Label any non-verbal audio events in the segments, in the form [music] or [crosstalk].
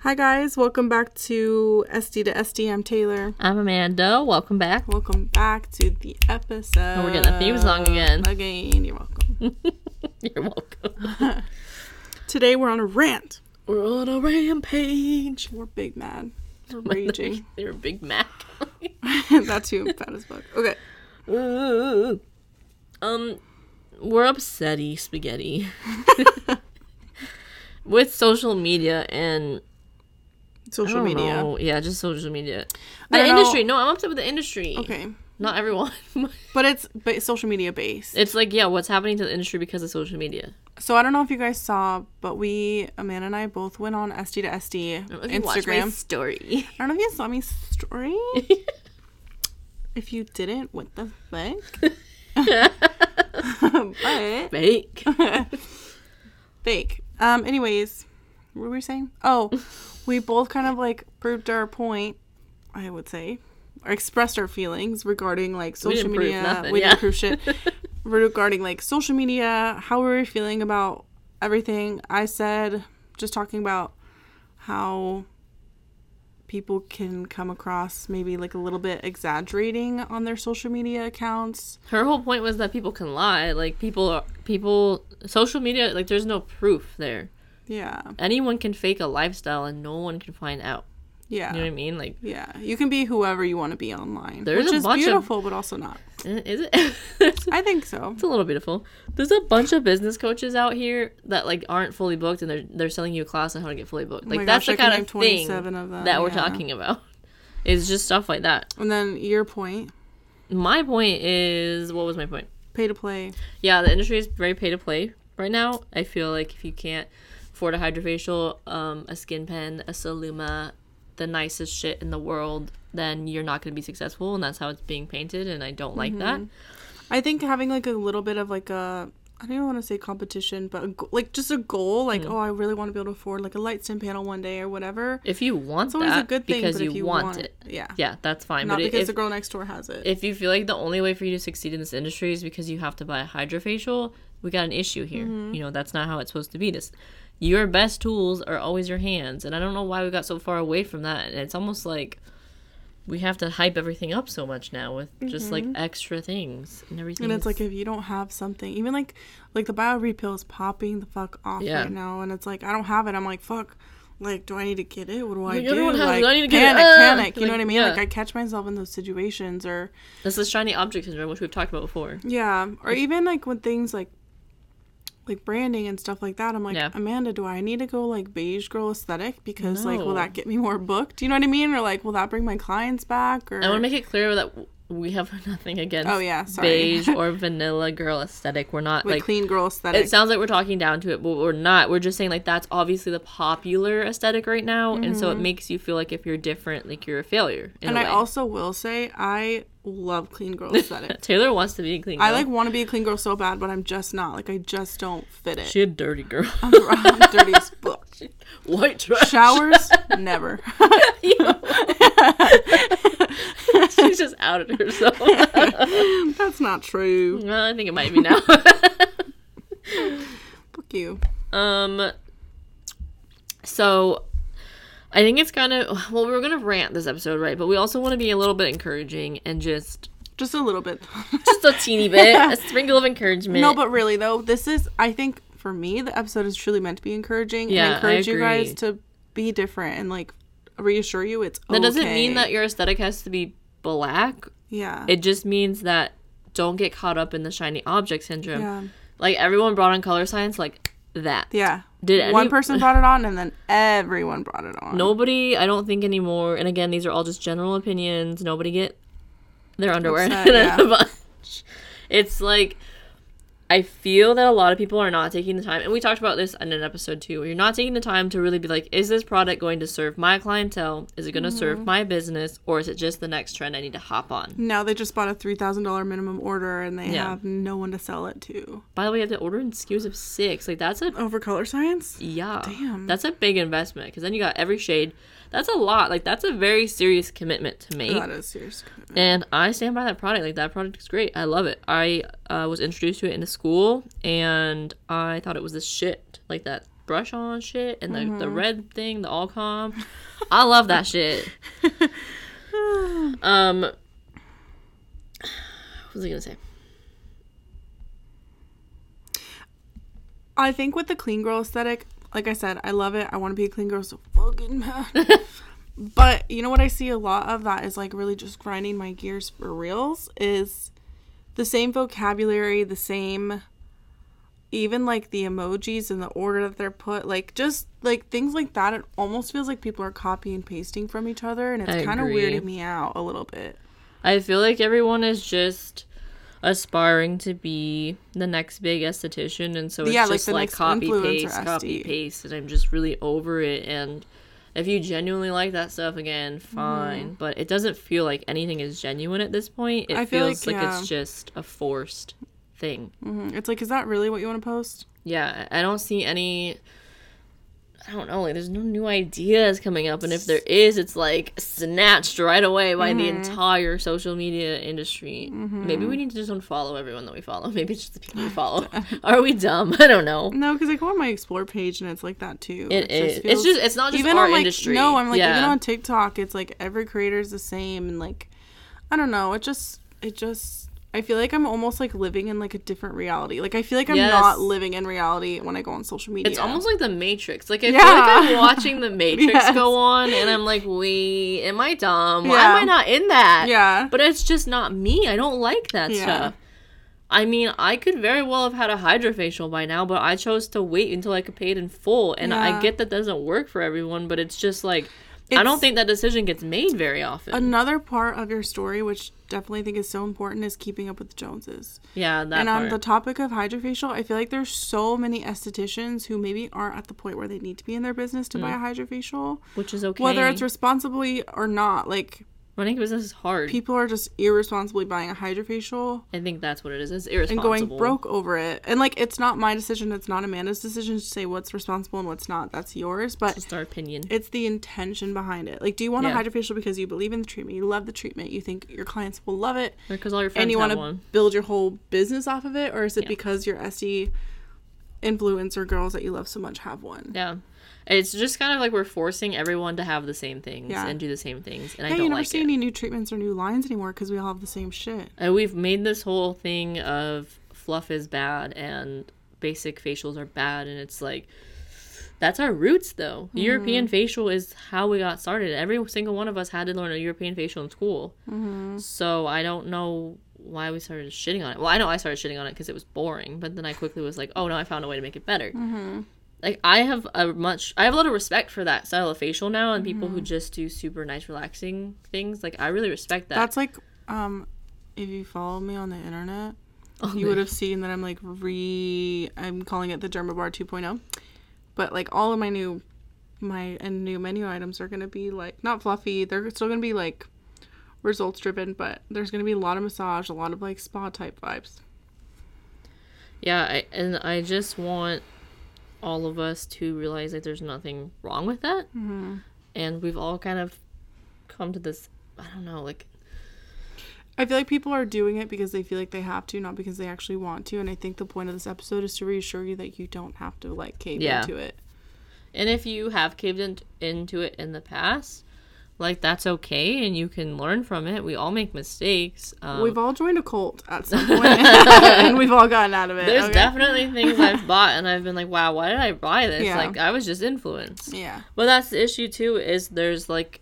Hi guys, welcome back to SD to SD. I'm Taylor. I'm Amanda. Welcome back. Welcome back to the episode. Oh, we're getting a theme song again. [laughs] Again, you're welcome. [laughs] You're welcome. [laughs] Today we're on a rant. We're on a rampage. We're big mad. We're raging. You're a Big Mac. That's too fat as fuck. Okay. um, we're upsetty spaghetti with social media and Social media. know. Yeah, just social media. The don't know- industry. No, I'm upset with the industry. Okay. Not everyone. [laughs] But it's ba- social media based. it's like yeah, what's happening to the industry because of social media? So I don't know if you guys saw, but we, Amanda and I, both went on SD to SD Instagram. story. I don't know if you saw me story. [laughs] if you didn't, what the fuck? [laughs] but Fake. fake. Um. Anyways, what were we saying? Oh, we both kind of like proved our point. I would say, or expressed our feelings regarding like social prove media. nothing, we yeah. didn't prove shit. [laughs] regarding like social media, how we were feeling about everything. I said, just talking about how people can come across maybe like a little bit exaggerating on their social media accounts. Her whole point was that people can lie. Like people, are, people, social media. Like there's no proof there. Yeah. Anyone can fake a lifestyle, and no one can find out. Yeah. You know what I mean? Like, Yeah, you can be whoever you want to be online, There's which a is bunch of- beautiful, but also not. is it? [laughs] I think so. It's a little beautiful. There's a bunch of business coaches out here that like aren't fully booked, and they're they're selling you a class on how to get fully booked. Oh Like that's gosh, the kind of thing of them, that we're yeah. talking about. It's just stuff like that. And then your point, My point is, what was my point? pay to play. Yeah, the industry is very pay to play right now. I feel like if you can't afford a hydrofacial, um, a skin pen, a Celluma, the nicest shit in the world, then you're not going to be successful, and that's how it's being painted. And I don't like that. I think having like a little bit of like a I don't even want to say competition, but a, go- like just a goal, like Hmm. oh, I really want to be able to afford like a light skin panel one day or whatever. If you want It's always that a good thing, because you, if you want, want, it, yeah, yeah, that's fine. not but because if the girl next door has it. if you feel like the only way for you to succeed in this industry is because you have to buy a hydrofacial, we got an issue here. Mm-hmm. You know, that's not how it's supposed to be. This your best tools are always your hands, and I don't know why we got so far away from that. And it's almost like we have to hype everything up so much now with just like extra things and everything. Mm-hmm. and it's like if you don't have something, even like like the BioRePeel is popping the fuck off Yeah. right now, and it's like I don't have it. I'm like fuck. Like, do I need to get it? What do I Like, do? everyone has it. like, I need to get it. panic, Ah! panic. You know what I mean? yeah. Like, I catch myself in those situations, or this is shiny object syndrome, which we've talked about before. Yeah, or even like when things like like branding and stuff like that. I'm like, Yeah. Amanda, do I need to go like beige girl aesthetic because like will that get me more booked? Do you know what I mean? Or like will that bring my clients back? Or I want to make it clear that we have [laughs] nothing against Oh, yeah, sorry. beige [laughs] or vanilla girl aesthetic. We're not like, like clean girl aesthetic. it sounds like we're talking down to it, but we're not. We're just saying like that's obviously the popular aesthetic right now, and so it makes you feel like if you're different, like you're a failure. Mm-hmm. and a I also will say I love clean girl [laughs] aesthetic. Taylor wants to be a clean. Girl. I like want to be a clean girl so bad, but I'm just not. Like I just don't fit it. she a dirty girl. I'm, [laughs] I'm dirty as [laughs] fuck. White trash. Showers, never. She's just outed herself. That's not true. well, I think it might be now. Fuck you. um. So. I think it's kind of well. We were gonna rant this episode, right? But we also want to be a little bit encouraging and just Just a little bit. [laughs] just a teeny bit, [laughs] a sprinkle of encouragement. No, but really though, this is I think for me the episode is truly meant to be encouraging Yeah, and encourage you guys to be different and like reassure you it's that doesn't mean that your aesthetic has to be black. yeah It just means that don't get caught up in the shiny object syndrome. yeah Like everyone brought on Colorescience like that. yeah. Did one person brought it on and then everyone brought it on. Nobody, I don't think anymore. And again, these are all just general opinions. Nobody get their underwear Upset, in yeah. a [laughs] bunch. It's like I feel that a lot of people are not taking the time, and we talked about this in an episode too. Where you're not taking the time to really be like, is this product going to serve my clientele? Is it going to Mm-hmm. serve my business, or is it just the next trend I need to hop on? Now they just bought a three thousand dollar minimum order and they Yeah. have no one to sell it to. By the way, you have to order in SKUs of six. Like that's a Over Colorescience? yeah, Damn. that's a big investment because then you got every shade. That's a lot. Like that's a very serious commitment to make. That is serious. commitment. And I stand by that product. Like that product is great. I love it. I uh, was introduced to it in the school, and I thought it was this shit. Like that brush on shit and the, Mm-hmm. the red thing, the all calm. I love that shit. [laughs] Um, what was I gonna say? I think with the clean girl aesthetic, like I said, I love it. I want to be a clean girl so fucking bad. [laughs] but you know what I see a lot of that is like really just grinding my gears for reals is the same vocabulary, the same even like the emojis and the order that they're put, like just like things like that. It almost feels like people are copy and pasting from each other, and it's kind of weirding me out a little bit. I feel like everyone is just aspiring to be the next big esthetician, and so it's Yeah, like just like, next copy paste, copy paste, and I'm just really over it. And if you genuinely like that stuff, again, fine. But it doesn't feel like anything is genuine at this point. It Mm-hmm. I feel feels like, like, yeah. it's just a forced thing. Mhm. It's like, is that really what you want to post? Yeah, I don't see any. I don't know. Like, there's no new ideas coming up, and if there is, it's like snatched right away by the Mm-hmm. entire social media industry. Maybe we need to just unfollow everyone that we follow. [laughs] Maybe it's just the people we [laughs] follow. Are we dumb? [laughs] I don't know. No, because I go on my explore page and it's like that too. It is. It's feels- just. It's not just even our on like industry. no, I'm like even on TikTok, it's like every creator is the same and like I don't know. It just it just I feel like I'm almost like living in like a different reality. Like I feel like I'm Yes. not living in reality when I go on social media. It's almost like the Matrix. Like I Yeah. feel like I'm watching the [laughs] Matrix Yes. go on, and I'm like, "Wait, am I dumb? Why am I not in that?" yeah. But it's just not me. I don't like that Yeah. stuff. I mean, I could very well have had a hydrofacial by now, but I chose to wait until I could pay it in full. And I get that doesn't work for everyone, but it's just like I don't think that decision gets made very often. Another part of your story, which definitely think is so important, is keeping up with the Joneses. yeah, that and part. on the topic of hydrofacial, I feel like there's so many estheticians who maybe aren't at the point where they need to be in their business to buy Mm. a hydrofacial, which is okay. whether it's responsibly or not. Like running a business is hard. people are just irresponsibly buying a hydrofacial I think that's what it is. It's irresponsible. and irresponsible. going broke over it. And like it's not my decision, it's not Amanda's decision to say what's responsible and what's not. That's yours, but Just our opinion. it's the intention behind it. Like do you want Yeah. a hydrofacial because you believe in the treatment, you love the treatment, you think your clients will love it, Because all your friends and you have want to one. build your whole business off of it or is it Yeah. because your SD influencer girls that you love so much have one? Yeah. It's just kind of like we're forcing everyone to have the same things Yeah. and do the same things, and I don't you never like see it. any new treatments or new lines anymore because we all have the same shit. And we've made this whole thing of fluff is bad and basic facials are bad, and it's like that's our roots though. Mm-hmm. European facial is how we got started. Every single one of us had to learn a European facial in school. Mm-hmm. So I don't know why we started shitting on it. Well, I know I started shitting on it because it was boring, but then I quickly was like, oh no, I found a way to make it better. Mm-hmm. Like I have a much, I have a lot of respect for that style of facial now, and people Mm-hmm. who just do super nice, relaxing things. Like I really respect that. That's like um if you follow me on the internet, you would have seen that I'm like re I'm calling it the Dermabar 2.0. But like all of my new my and new menu items are gonna be like not fluffy, they're still gonna be like results driven, but there's gonna be a lot of massage, a lot of like spa type vibes. Yeah, I, and I just want all of us to realize that there's nothing wrong with that. Mm-hmm. And we've all kind of come to this, I don't know, like, I feel like people are doing it because they feel like they have to, not because they actually want to. And I think the point of this episode is to reassure you that you don't have to like cave Yeah. into it. and if you have caved in, into it in the past, like, that's okay and you can learn from it. We all make mistakes. Um, We've all joined a cult at some [laughs] point, and we've all gotten out of it. there's okay? definitely things I've bought and I've been like, wow, why did I buy this? Yeah. Like, I was just influenced. yeah. But that's the issue too. Is there's like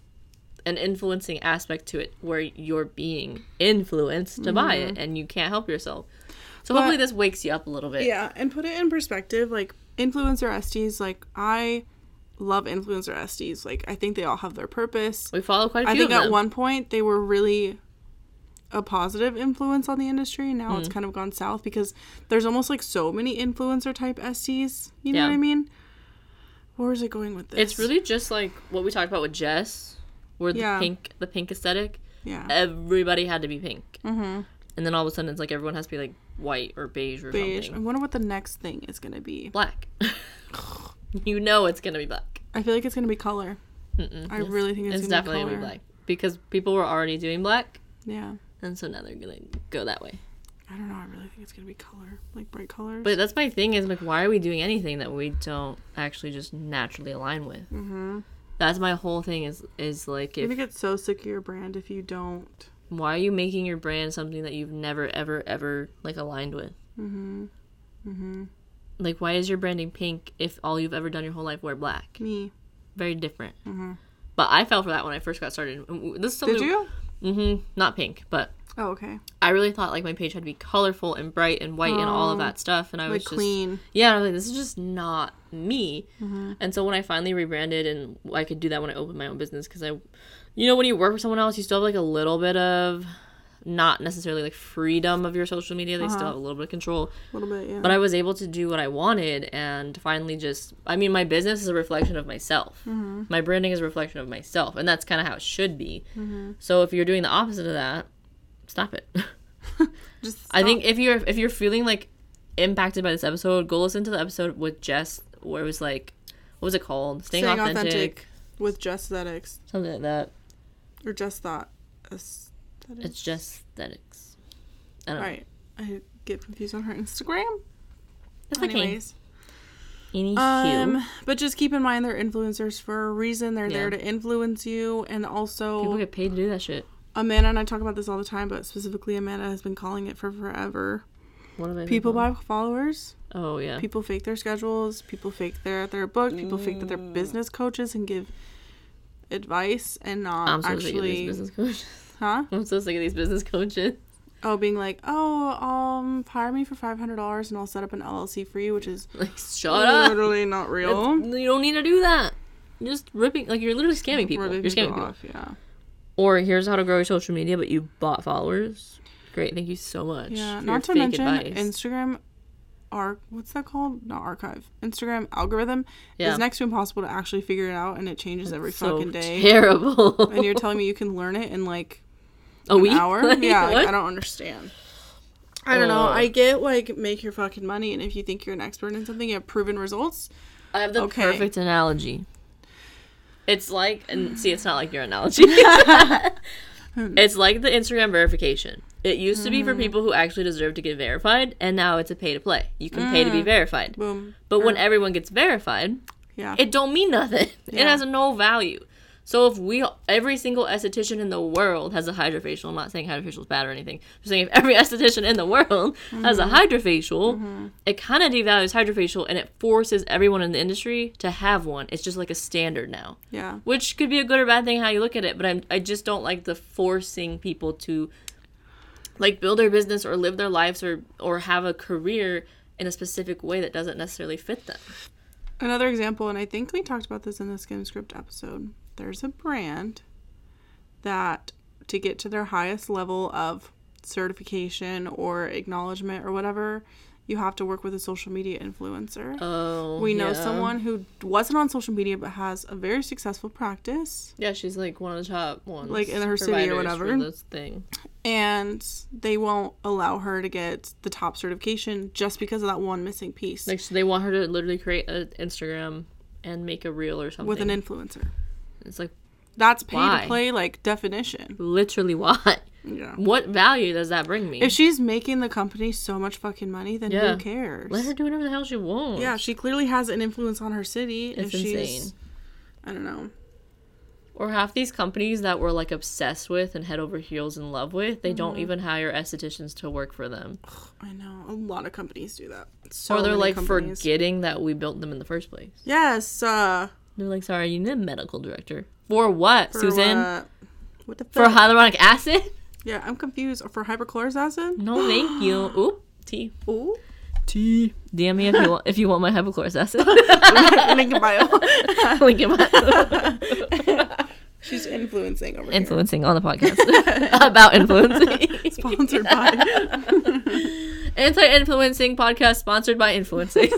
an influencing aspect to it where you're being influenced to buy it and you can't help yourself. So But- hopefully this wakes you up a little bit. Yeah, and put it in perspective, like influencer SDs, like I love influencer SDs. Like I think they all have their purpose. We follow quite a few I think at one point they were really a positive influence on the industry. Now Mm. it's kind of gone south because there's almost like so many influencer type SDs. You know Yeah. what I mean? Where is it going with this? It's really just like what we talked about with Jess, where the Yeah. pink, the pink aesthetic. yeah, Everybody had to be pink, mm-hmm. and then all of a sudden it's like everyone has to be like white or beige or beige. I wonder what the next thing is gonna be. Black. [laughs] [sighs] [laughs] [laughs] you know it's gonna be black. I feel like it's gonna be color. Mm-mm. I It's- really think it's, it's definitely be gonna be black because people were already doing black, Yeah. and so now they're gonna go that way. I don't know. I really think it's gonna be color, like bright colors. But that's my thing is like, why are we doing anything that we don't actually just naturally align with? mm-hmm. That's my whole thing is is like, if you get so sick of your brand if you don't. why are you making your brand something that you've never ever ever like aligned with? Mm-hmm. Mm-hmm. Like, why is your branding pink if all you've ever done your whole life wear black? Me. Very different. Mm-hmm. But I fell for that when I first got started. This is Did you? Mm-hmm. Not pink, but Oh, okay. I really thought like my page had to be colorful and bright and white and all of Oh, that stuff, and I was Like just clean. yeah, I was like, this is just not me. Mm-hmm. And so when I finally rebranded, and I could do that when I opened my own business, because I, you know, when you work for someone else, you still have like a little bit of, not necessarily like freedom of your social media. They still Uh-huh. have a little bit of control. A little bit, yeah. But I was able to do what I wanted, and finally just, I mean, my business is a reflection of myself. Mm-hmm. My branding is a reflection of myself, and that's kind of how it should be. Mm-hmm. So if you're doing the opposite of that, stop it. [laughs] [laughs] Just I think if you're if you're feeling like impacted by this episode, go listen to the episode with Jess where it was like what was it called? Staying, Staying authentic, authentic. with just aesthetics Something like that. or just thought It's just aesthetics. I don't right. I get confused on her Instagram. know. It's okay. Anyways, Anywho. um, but just keep in mind they're influencers for a reason. They're there to influence you, and also People get paid to do that shit. Amanda and I talk about this all the time, but specifically Amanda has been calling it for forever. What have I People buy followers. Oh yeah. People fake their schedules. People fake their their book. People fake that they're Mm. business coaches and give advice and not I'm so actually, business coaches. [laughs] huh? I'm so sick of these business [laughs] coaches. Oh, being like, oh, um, hire me for five hundred dollars and I'll set up an LLC for you, which is [laughs] Like shut up. literally not real. That's- You don't need to do that. You're just ripping like you're literally scamming people. Ripping You're scamming people. off, yeah. Or here's how to grow your social media, but you bought followers. Great, thank you so much. Yeah, not to mention advice. Instagram arc what's that called? Not archive. Instagram algorithm Yeah. is next to impossible to actually figure it out and it changes every so fucking day. Terrible. and you're telling me [laughs] you can learn it in like a an week? hour? Like, [laughs] yeah, like. I don't understand. I don't know. I get like make your fucking money and if you think you're an expert in something, you have proven results. I have the Okay. perfect analogy. It's like, and [sighs] see, it's not like your analogy. [laughs] [laughs] it's like the Instagram verification. It used to be for people who actually deserve to get verified, and now it's a pay to play. You can pay to Mm. be verified. Boom. But when everyone gets verified, Yeah. it don't mean nothing. It has no value. So if we, every single esthetician in the world has a hydrofacial, I'm not saying hydrofacial is bad or anything. I'm saying if every [laughs] esthetician in the world has Mm-hmm. a hydrofacial, it kind of devalues hydrofacial and it forces everyone in the industry to have one. It's just like a standard now, yeah. which could be a good or bad thing how you look at it. But I'm, I just don't like the forcing people to like build their business or live their lives or or have a career in a specific way that doesn't necessarily fit them. Another example, and I think we talked about this in the Skin Script episode. There's a brand that to get to their highest level of certification or acknowledgement or whatever, you have to work with a social media influencer. Oh, we know yeah. someone who wasn't on social media but has a very successful practice Yeah, she's like one of the top ones, Like, in her city or whatever. This thing, and they won't allow her to get the top certification just because of that one missing piece like so they want her to literally create an Instagram and make a reel or something. with an influencer. It's like That's pay Why? to play like definition. literally [laughs] why? Yeah. What value does that bring me? If she's making the company so much fucking money, then Yeah. who cares? Let her do whatever the hell she wants. yeah, she clearly has an influence on her city. it's if she's, insane. I don't know. Or half these companies that we're like obsessed with and head over heels in love with, they Mm-hmm. don't even hire estheticians to work for them. I know a lot of companies do that. So or they're like companies. forgetting that we built them in the first place. Yes. Uh, They're like, sorry, you need a medical director. For what, for, Susan? uh, what the for fuck? hyaluronic acid? [laughs] yeah, I'm confused. Or for hypochlorous acid? No, thank you. [gasps] Oop, tea. Ooh. Tea. DM me if you want if you want my hypochlorous acid. Link in bio. Link in my [laughs] [laughs] She's influencing over influencing on the podcast about influencing. Sponsored by. Anti-influencing podcast sponsored by influencing.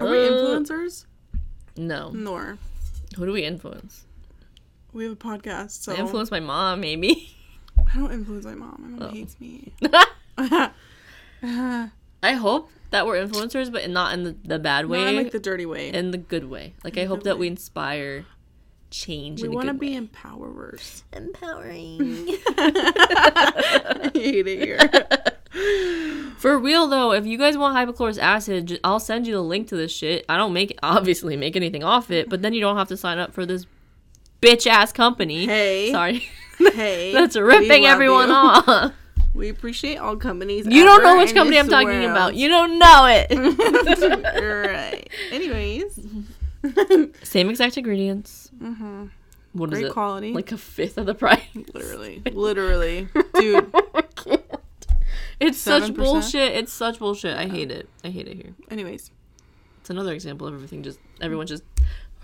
Are we Uh, influencers? no. Nor. Who do we influence? We have a podcast, so I influence my mom, maybe. I don't influence my mom. My mom Oh. hates me. [laughs] I hope that we're influencers, but not in the, the bad Not way. in like the dirty way. in the good way. Like I hope that way. we inspire change. We in want to be way. empowerers. empowering. [laughs] [laughs] I hate it here. For real though, if you guys want hypochlorous acid, I'll send you the link to this shit. I don't make [laughs] obviously make anything off it, but then you don't have to sign up for this bitch ass company. Hey. Sorry. [laughs] Hey, That's ripping everyone you. off. [laughs] We appreciate all companies. You don't know which company I'm this talking world. about. You don't know it. right. Anyways, Same exact ingredients. mm-hmm. What is great it? quality. Like a fifth of the price. literally, literally, dude. It's such 7%? bullshit. It's such bullshit. I hate it. I hate it here. Anyways, It's another example of everything just everyone just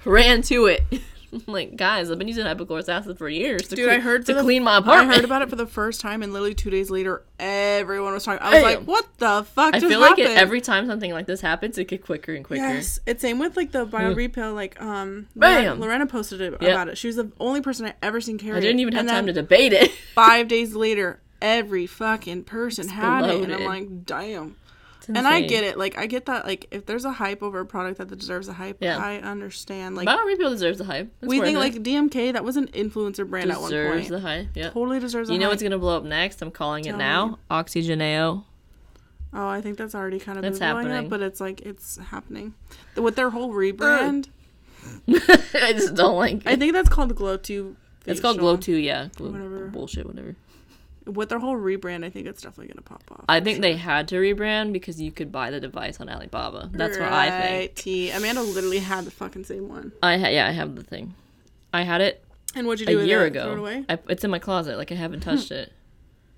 ran to it. [laughs] like guys, I've been using hypochlorous acid for years to, Dude, cle- I heard to the- clean my apartment. I heard about it for the first time, and literally two days later, everyone was talking. I was like. "What the fuck I feel like it, every time something like this happens, it get quicker and quicker. Yes, it's same with like the BioRePeel. Like, um, Bam! Lorena, Lorena posted it Yep. about it. She was the only person I ever seen carry I didn't even have time to debate it. [laughs] Five days later, every fucking person had it, and I'm like, damn. And I get it. Like, I get that. Like, if there's a hype over a product that deserves a hype, Yeah. I understand. Like, BioRePeel deserves the hype. It's we think it. like DMK, that was an influencer brand at one point. deserves the hype. Yeah. Totally deserves. You a know hype. what's gonna blow up next? I'm calling it now. me. Oxygeneo. Oh, I think that's already kind of It's been blowing happening. up, but it's like it's happening with their whole rebrand. [laughs] I just don't like it. I think that's called Glow Two. it's called Glow 2, yeah. Glow, Whatever. Bullshit, whatever. With their whole rebrand, I think it's definitely gonna pop off. I think sure. they had to rebrand because you could buy the device on Alibaba. That's what I think. Right, T. Amanda literally had the fucking same one. I ha- yeah, I have the thing. I had it And what'd you a do with year it? ago. Throw it away? I, it's in my closet. Like I haven't hmm. touched it.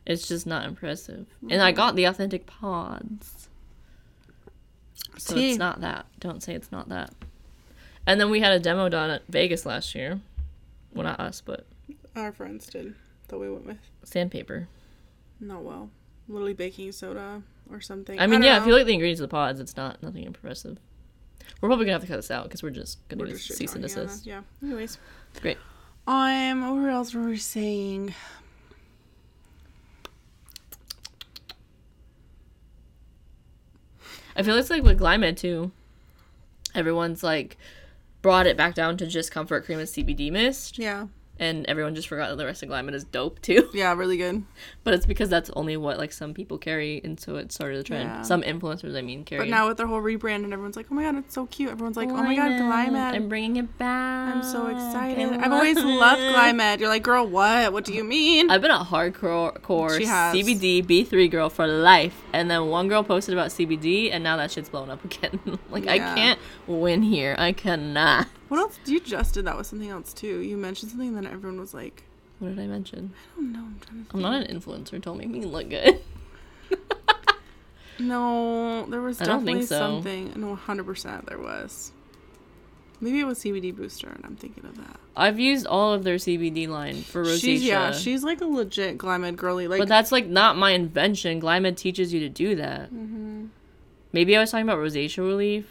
It's just not impressive. And I got the authentic pods. So it's not that. Don't say it's not that. And then we had a demo done at Vegas last year. Well, not us, but Our friends did that we went with. sandpaper. Not well. Literally baking soda or something. I mean, don't yeah, know. if you look at the ingredients of the pods, it's not nothing impressive. We're probably gonna have to cut this out because we're just gonna We're just cease and desist. Yeah. Anyways. Great. Um, what else were we saying? I feel it's like with Glymed too. Everyone's like brought it back down to just comfort cream and CBD mist, Yeah. And everyone just forgot that the rest of Glymed is dope too. [laughs] Yeah, really good. But it's because that's only what like some people carry, and so it started the trend. Yeah. Some influencers, I mean, carry. But now with their whole rebrand and everyone's like, oh my god, it's so cute. Everyone's like, oh my god, Glymed. I'm bringing it back. I'm so excited. I've always love loved. Glymed. You're like, girl, what? What do you mean? I've been a hardcore core CBD B3 girl for life. And then one girl posted about CBD and now that shit's blown up [laughs] again. [laughs] like I can't win here. I cannot. What else? You just did that with something else too. You mentioned something, and then everyone was like, What did I mention? I don't know. I'm trying to. I'm not an influencer. Don't make me look good. [laughs] No, there was I don't definitely think so. something. No, 100% there was. Maybe it was CBD booster, and I'm thinking of that. I've used all of their CBD line for rosacea. She's yeah, she's like a legit Glymed girly. Like but that's like not my invention. Glymed teaches you to do that. Mm-hmm. Maybe I was talking about rosacea relief,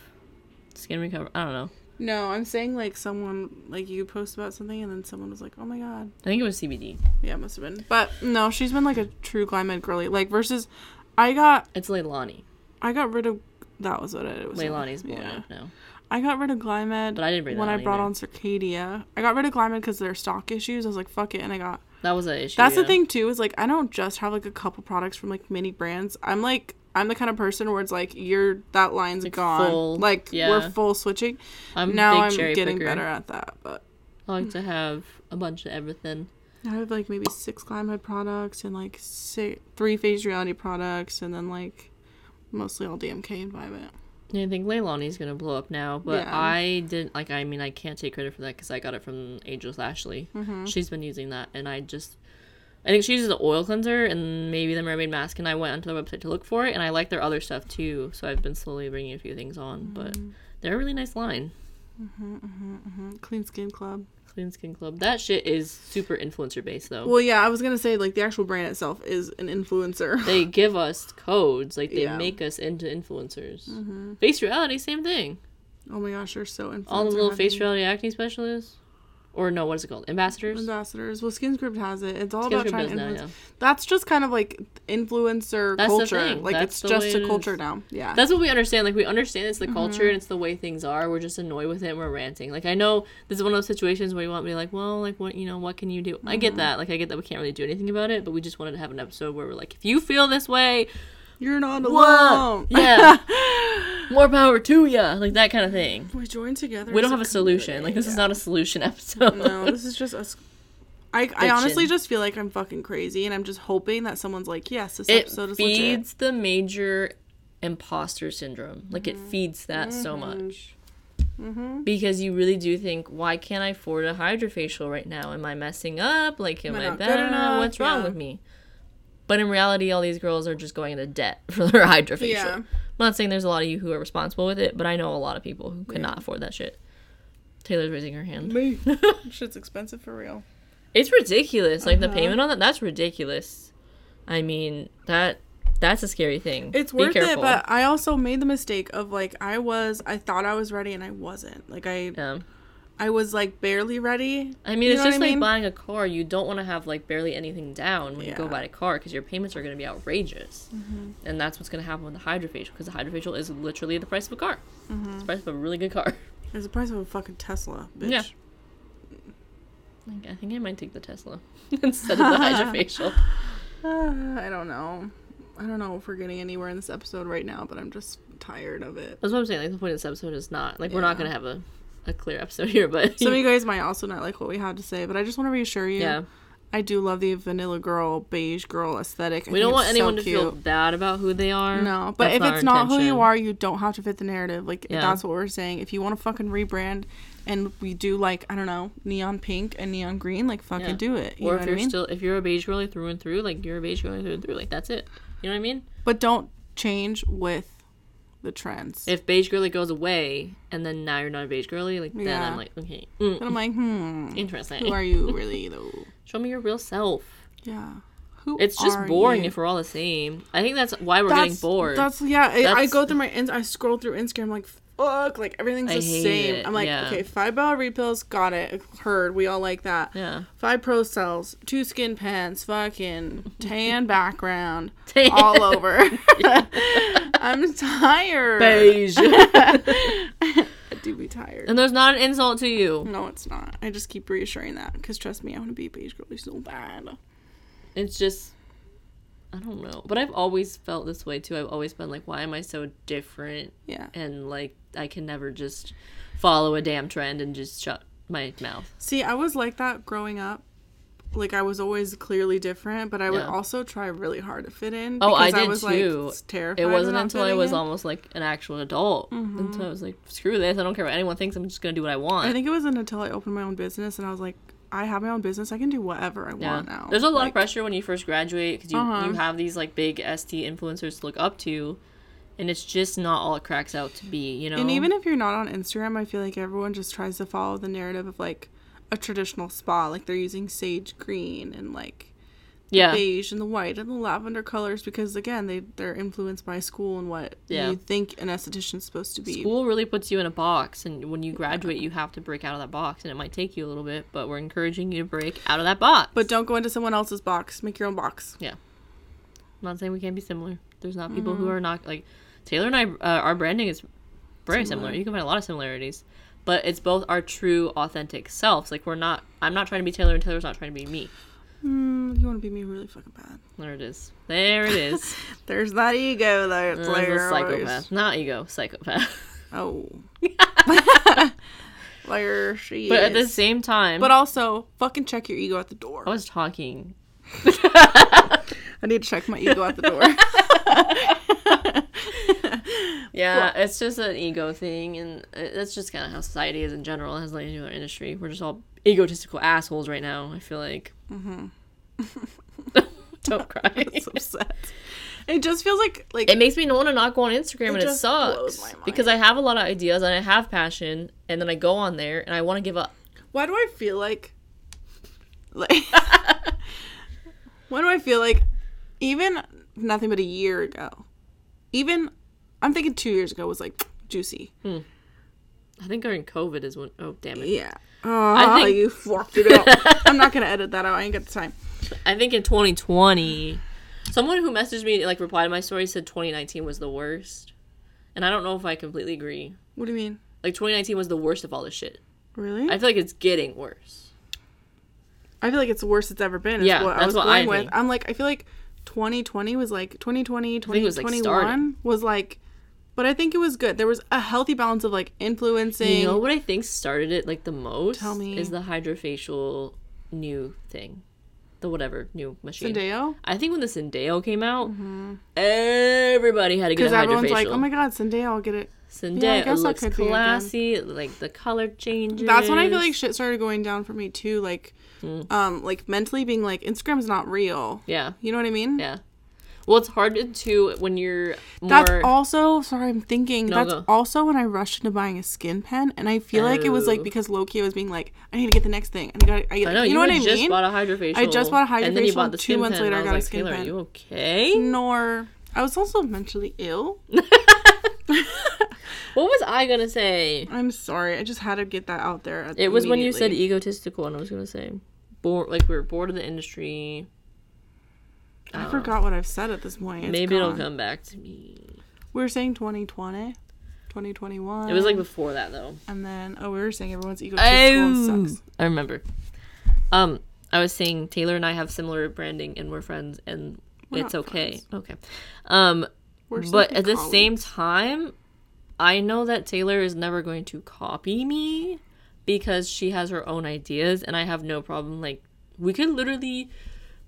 skin recovery. I don't know. No, I'm saying like someone like you post about something, and then someone was like, "Oh my god." I think it was CBD. Yeah, it must have been. But no, she's been like a true Glymed girly. Like versus, I got It's Leilani. I got rid of. That was what it was. Leilani's blown Yeah. now. I got rid of Glymed But I didn't bring when I brought either. on Circadia. I got rid of Glymed because their stock issues. I was like, fuck it, and I got. That was an issue. That's the thing too. Is like I don't just have like a couple products from like many brands. I'm like I'm the kind of person where it's like you're that line's Like, gone. full- like yeah. we're full switching. I'm now I'm getting picker. better at that. But I like to have a bunch of everything. I have like maybe six Glymed products and like six, three Face Reality products, and then like mostly all DMK and Vivant. Yeah, I think Leilani's gonna blow up now, but Yeah. I didn't like. I mean, I can't take credit for that because I got it from Angels Ashley. Mm-hmm. She's been using that, and I just, I think she uses the oil cleanser and maybe the mermaid mask, and I went onto their website to look for it, and I like their other stuff too. So I've been slowly bringing a few things on, but Mm-hmm. they're a really nice line. Clean Skin Club. Clean Skin Club. That shit is super influencer based though. Well, yeah, I was gonna say like the actual brand itself is an influencer. [laughs] they give us codes, like they Yeah. Mm-hmm. make us into influencers. Face reality, same thing. Oh my gosh, they're so influencer. All the little face reality acne specialists. Or no, what is it called? Ambassadors. ambassadors. Well, Skin Script has it. It's all about trying to now, influence. yeah. That's just kind of like influencer That's the culture. thing. Like That's it's the just a it culture is. now. Yeah. That's what we understand. Like we understand it's the culture Mm-hmm. and it's the way things are. We're just annoyed with it. and We're ranting. Like I know this is one of those situations where you want me like, well, like what you know, what can you do? I Mm-hmm. get that. Like I get that we can't really do anything about it, but we just wanted to have an episode where we're like, if you feel this way, You're not what? alone. Yeah, [laughs] more power to ya. Like that kind of thing. we join together. We don't have a solution. Like this is not a solution [laughs] episode. No, this is just us. I, I honestly just feel like I'm fucking crazy, and I'm just hoping that someone's like, yes, this it episode is feeds the major imposter syndrome. Like it feeds that so much. Mm-hmm. Because you really do think, why can't I afford a hydrofacial right now? Am I messing up? Like, am Am I I not good bad? enough? What's wrong Yeah. with me? But in reality, all these girls are just going into debt [laughs] for their hydrofacial. Yeah. I'm not saying there's a lot of you who are responsible with it, but I know a lot of people who cannot afford that shit. Taylor's raising her hand. Me. [laughs] Shit's expensive for real. It's ridiculous. Like the Uh-huh. payment on that, that's ridiculous. I mean, that that's a scary thing. It's Be worth it, but I also made the mistake of like I was I thought I was ready and I wasn't. Like I yeah. I was like barely ready. I mean, You it's just like mean? buying a car. You don't want to have like barely anything down when you go buy a car because your payments are going to be outrageous, Mm-hmm. and that's what's going to happen with the hydrofacial because the hydrofacial is literally the price of a car. Mm-hmm. It's the price of a really good car. [laughs] It's the price of a fucking Tesla, bitch. Yeah. Like, I think I might take the Tesla [laughs] instead of the hydrofacial. Uh, [laughs] [sighs] I don't know. I don't know if we're getting anywhere in this episode right now, but I'm just tired of it. That's what I'm saying. Like the point of this episode is not like we're not going to have a, a clear episode [laughs] here, but Some of you guys might also not like what we had to say, but I just want to reassure you. yeah, I do love the vanilla girl, beige girl aesthetic. I we don't want anyone so to feel bad about who they are. No, but That's if our it's not who you are, you don't have to fit the narrative. Like Yeah. that's what we're saying. If you want to fucking rebrand, and we do like I don't know neon pink and neon green, like fucking Yeah. do it. You or know if what I you're mean? still if you're a beige girly through and through, like you're a beige girly through and through, like that's it. You know what I mean? but don't change with the trends. if beige girly goes away and then now you're not a beige girly, like then Yeah. I'm like, okay, mm, then I'm like, hmm, interesting. who are you really though? [laughs] Show me your real self. Yeah, who? It's just boring you? if we're all the same. I think that's why we're getting bored. That's yeah. I, I go through my ins. I scroll through Instagram like fuck, like everything's I the same. it, I'm like, yeah. okay, five bell refills, got it, heard. We all like that. yeah. Five pro cells, two skin pens, fucking [laughs] tan background, tan. all over. [laughs] [laughs] I'm tired. Beige. I do be tired. and there's not an insult to you. No, it's not. I just keep reassuring that because trust me, I want to be a beige girly so bad. It's just I don't know. But I've always felt this way too. I've always been like, why am I so different? Yeah. And like I can never just follow a damn trend and just shut my mouth. See, I was like that growing up. Like I was always clearly different, but I would Yeah. also try really hard to fit in. Oh, I did was, too. Like, terrified It wasn't until I was in. almost like an actual adult Mm-hmm. until I was like, screw this. I don't care what anyone thinks. I'm just gonna do what I want. I think it wasn't until I opened my own business and I was like, I have my own business. I can do whatever I Yeah. want now. There's a lot Like, of pressure when you first graduate because you, Uh-huh. you have these like big ST influencers to look up to, and it's just not all it cracks out to be. You know. And even if you're not on Instagram, I feel like everyone just tries to follow the narrative of like a traditional spa. Like they're using sage green and like yeah, beige and the white and the lavender colors because again they they're influenced by school and what Yeah. you think an esthetician's supposed to be. school really puts you in a box, and when you graduate, you have to break out of that box, and it might take you a little bit, but we're encouraging you to break out of that box. But don't go into someone else's box. Make your own box. Yeah. I'm not saying we can't be similar. There's not people Mm-hmm. who are not like Taylor and I. Uh, our branding is very similar. Similar. You can find a lot of similarities, but it's both our true, authentic selves. Like we're not. I'm not trying to be Taylor, and Taylor's not trying to be me. Mm, you want to be me really fucking bad. There it is. There it is. [laughs] There's that ego that's There's there. a psychopath, not ego, psychopath. Oh. [laughs] Where she But is. at the same time, But also, fucking check your ego at the door. I was talking. [laughs] I need to check my ego at the door. Yeah, it's just an ego thing, and that's just kind of how society is in general. It has nothing to do with our industry. We're just all egotistical assholes right now. I feel like. Mm-hmm. Don't [laughs] cry. so upset. It just feels like like it makes me want to not go on Instagram, and it sucks because I have a lot of ideas and I have passion, and then I go on there and I want to give up. why do I feel like like [laughs] why do I feel like even nothing but a year ago, even I'm thinking two years ago was like juicy. Hmm. I think during COVID is when. Oh damn it! Yeah. Oh, think- you fucked it up. [laughs] I'm not gonna edit that out. I ain't got the time. I think in 2020, someone who messaged me like replied to my story said 2019 was the worst, and I don't know if I completely agree. What do you mean? Like 2019 was the worst of all this shit. Really? I I, feel like it's getting worse. I feel like it's the worst it's ever been. Yeah, what I that's was what going I with. think. I'm like, I feel like 2020 was like 2020, think was, like, 2021 was like, but I think it was good. There was a healthy balance of like influencing. You know what I think started it like the most? Tell me. Is the hydrofacial new thing, the whatever new machine. Syndeo? I think when the Syndeo came out, everybody had to get a Because everyone's hydrofacial. like, oh my god, Syndeo, I'll get it. Syndeo Yeah, I it guess that looks could classy, like the color changes. That's when I feel like shit started going down for me too. Like, Mm. um, like mentally being like, Instagram's not real. yeah, You know what I mean? yeah. Well, it's hard to when you're more. That's also sorry, I'm thinking. No, that's go. also when I rushed into buying a skin pen, and I feel like it was like Oh. because Loki was being like, I need to get the next thing, and I got, I, I know you, you, know what I just mean? bought a hydrofacial. I just bought a and then you bought the two skin months pen, later I and got a skin Taylor, pen. Are you okay? Nor I was also mentally ill. [laughs] What was I gonna say? I'm sorry, I just had to get that out there. It was when you said egotistical, and I was gonna say, bored. Like we were bored of the industry. I don't forgot what I've said at this point. It's Maybe it'll come back to me. We were saying 2020, 2021. It was like before that though. and then oh, we were saying everyone's egotistical and sucks. I remember. Um, I was saying Taylor and I have similar branding, and we're friends, and We're it's okay. friends. Okay. Um, We're but at the same time, I know that Taylor is never going to copy me because she has her own ideas, and I have no problem. Like, we could literally